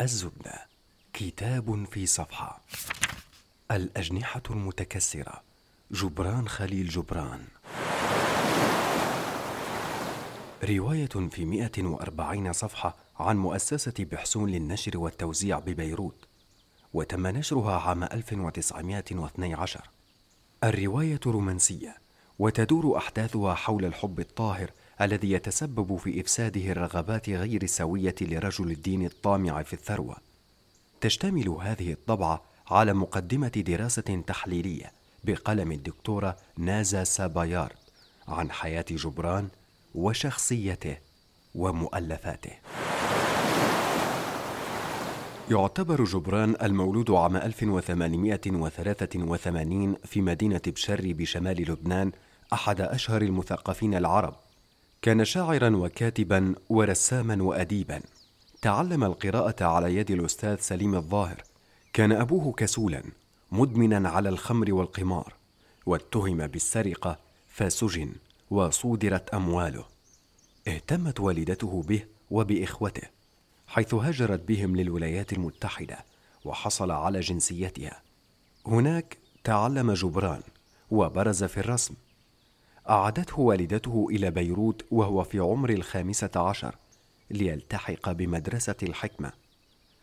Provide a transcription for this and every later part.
الزبدة. كتاب في صفحة. الأجنحة المتكسرة. جبران خليل جبران. رواية في 140 صفحة عن مؤسسة بحسون للنشر والتوزيع ببيروت. وتم نشرها عام 1912 الرواية رومانسية. وتدور أحداثها حول الحب الطاهر الذي يتسبب في إفساده الرغبات غير السوية لرجل الدين الطامع في الثروة. تشتمل هذه الطبعة على مقدمة دراسة تحليلية بقلم الدكتورة نازا سابايارد عن حياة جبران وشخصيته ومؤلفاته. يعتبر جبران المولود عام 1883 في مدينة بشري بشمال لبنان أحد أشهر المثقفين العرب. كان شاعرا وكاتبا ورساما وأديبا. تعلم القراءة على يد الأستاذ سليم الظاهر. كان أبوه كسولا مدمنا على الخمر والقمار. واتهم بالسرقة فسجن وصودرت أمواله. اهتمت والدته به وبإخوته حيث هاجرت بهم للولايات المتحدة وحصل على جنسيتها. هناك تعلم جبران وبرز في الرسم. أعادته والدته إلى بيروت وهو في عمر الخامسة عشر ليلتحق بمدرسة الحكمة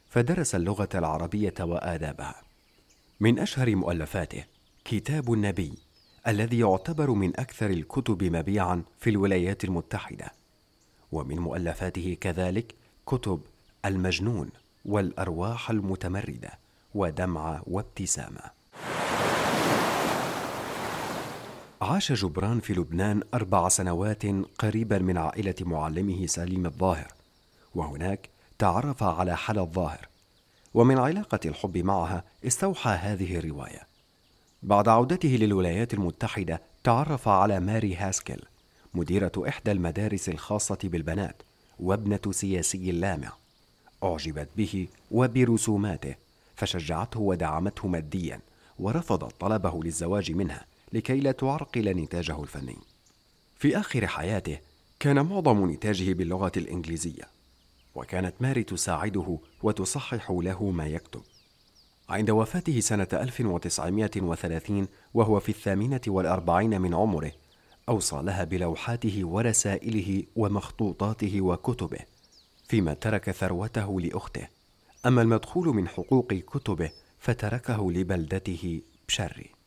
فدرس اللغة العربية وآدابها. من أشهر مؤلفاته كتاب النبي الذي يعتبر من أكثر الكتب مبيعا في الولايات المتحدة ومن مؤلفاته كذلك كتب المجنون والأرواح المتمردة ودمعة وابتسامة. عاش جبران في لبنان أربع سنوات قريبا من عائلة معلمه سليم الظاهر وهناك تعرف على حلا الظاهر ومن علاقة الحب معها استوحى هذه الرواية. بعد عودته للولايات المتحدة تعرف على ماري هاسكيل مديرة إحدى المدارس الخاصة بالبنات وابنة سياسي لامع. أعجبت به وبرسوماته فشجعته ودعمته ماديا ورفضت طلبه للزواج منها. لكي لا تعرقل نتاجه الفني. في آخر حياته كان معظم نتاجه باللغة الإنجليزية وكانت ماري تساعده وتصحح له ما يكتب. عند وفاته سنة 1930 وهو في الثامنة والأربعين من عمره أوصى لها بلوحاته ورسائله ومخطوطاته وكتبه فيما ترك ثروته لأخته. أما المدخول من حقوق كتبه فتركه لبلدته بشري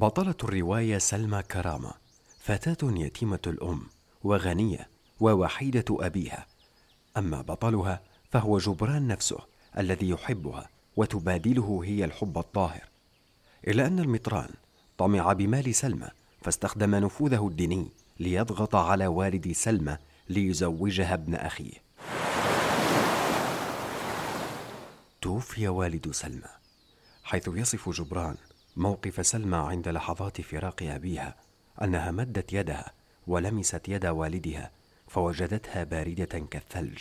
بطلة الرواية سلمى كرامة فتاة يتيمة الأم وغنية ووحيدة أبيها. أما بطلها فهو جبران نفسه الذي يحبها وتبادله هي الحب الطاهر. إلا أن المطران طمع بمال سلمى فاستخدم نفوذه الديني ليضغط على والد سلمى ليزوجها ابن أخيه. توفي والد سلمى حيث يصف جبران موقف سلمى عند لحظات فراق أبيها أنها مدت يدها ولمست يد والدها فوجدتها باردة كالثلج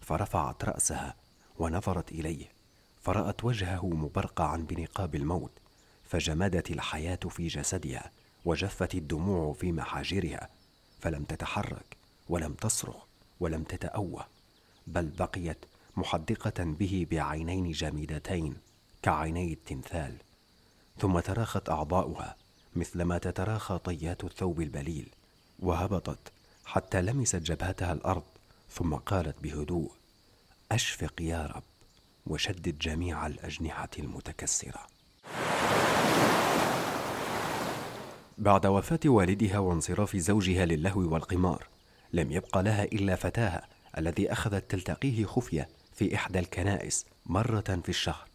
فرفعت رأسها ونظرت إليه فرأت وجهه مبرقعا بنقاب الموت فجمدت الحياة في جسدها وجفت الدموع في محاجرها فلم تتحرك ولم تصرخ ولم تتأوه بل بقيت محدقة به بعينين جامدتين كعيني التمثال. ثم تراخت أعضاؤها مثلما تتراخى طيات الثوب البليل وهبطت حتى لمست جبهتها الأرض ثم قالت بهدوء أشفق يا رب وشدد جميع الأجنحة المتكسرة. بعد وفاة والدها وانصراف زوجها للهو والقمار لم يبق لها إلا فتاها الذي أخذت تلتقيه خفية في إحدى الكنائس مرة في الشهر.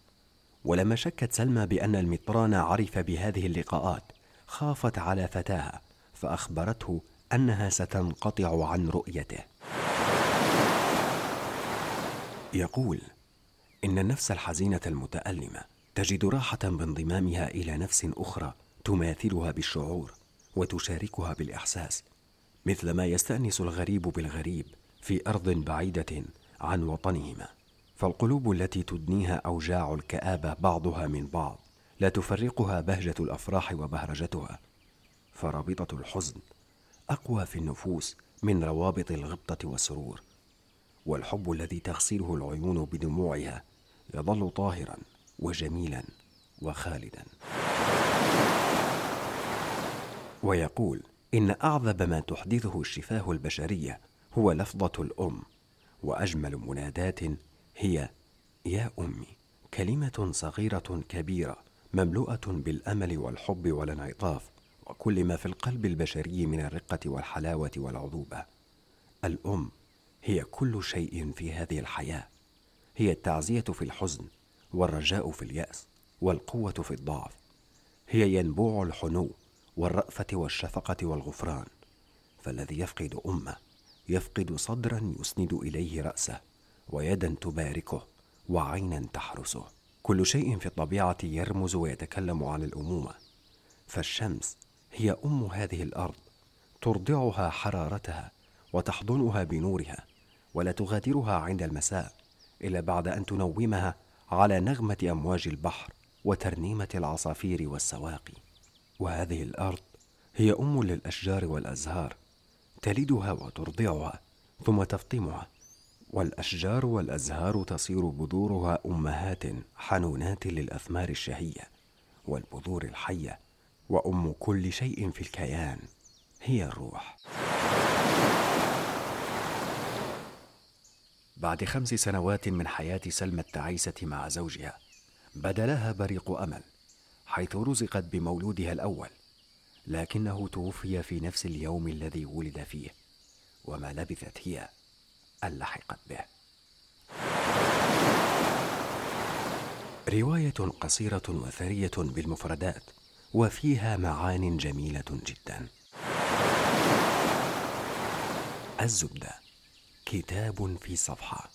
ولما شكت سلمى بأن المطران عرف بهذه اللقاءات خافت على فتاها فأخبرته أنها ستنقطع عن رؤيته. يقول إن النفس الحزينة المتألمة تجد راحة بانضمامها إلى نفس أخرى تماثلها بالشعور وتشاركها بالإحساس مثلما يستأنس الغريب بالغريب في أرض بعيدة عن وطنهما. فالقلوب التي تدنيها أوجاع الكآبة بعضها من بعض لا تفرقها بهجة الأفراح وبهرجتها. فرابطة الحزن أقوى في النفوس من روابط الغبطة والسرور. والحب الذي تغسله العيون بدموعها يظل طاهرا وجميلا وخالدا. ويقول إن أعذب ما تحدثه الشفاه البشرية هو لفظة الأم وأجمل منادات هي يا أمي كلمة صغيرة كبيرة مملوءة بالأمل والحب والانعطاف وكل ما في القلب البشري من الرقة والحلاوة والعذوبة. الأم هي كل شيء في هذه الحياة. هي التعزية في الحزن والرجاء في اليأس والقوة في الضعف. هي ينبوع الحنو والرأفة والشفقة والغفران. فالذي يفقد أمه يفقد صدرا يسند إليه رأسه. ويدا تباركه وعينا تحرسه. كل شيء في الطبيعة يرمز ويتكلم عن الأمومة. فالشمس هي أم هذه الأرض ترضعها حرارتها وتحضنها بنورها ولا تغادرها عند المساء إلا بعد أن تنومها على نغمة أمواج البحر وترنيمة العصافير والسواقي. وهذه الأرض هي أم للأشجار والأزهار تلدها وترضعها ثم تفطمها والأشجار والأزهار تصير بذورها أمهات حنونات للأثمار الشهية والبذور الحية وأم كل شيء في الكيان هي الروح. بعد خمس سنوات من حياة سلمى التعيسة مع زوجها بدا لها بريق أمل حيث رزقت بمولودها الأول لكنه توفي في نفس اليوم الذي ولد فيه وما لبثت هي. لحقت به. رواية قصيرة وثرية بالمفردات وفيها معان جميلة جدا. الزبدة كتاب في صفحة.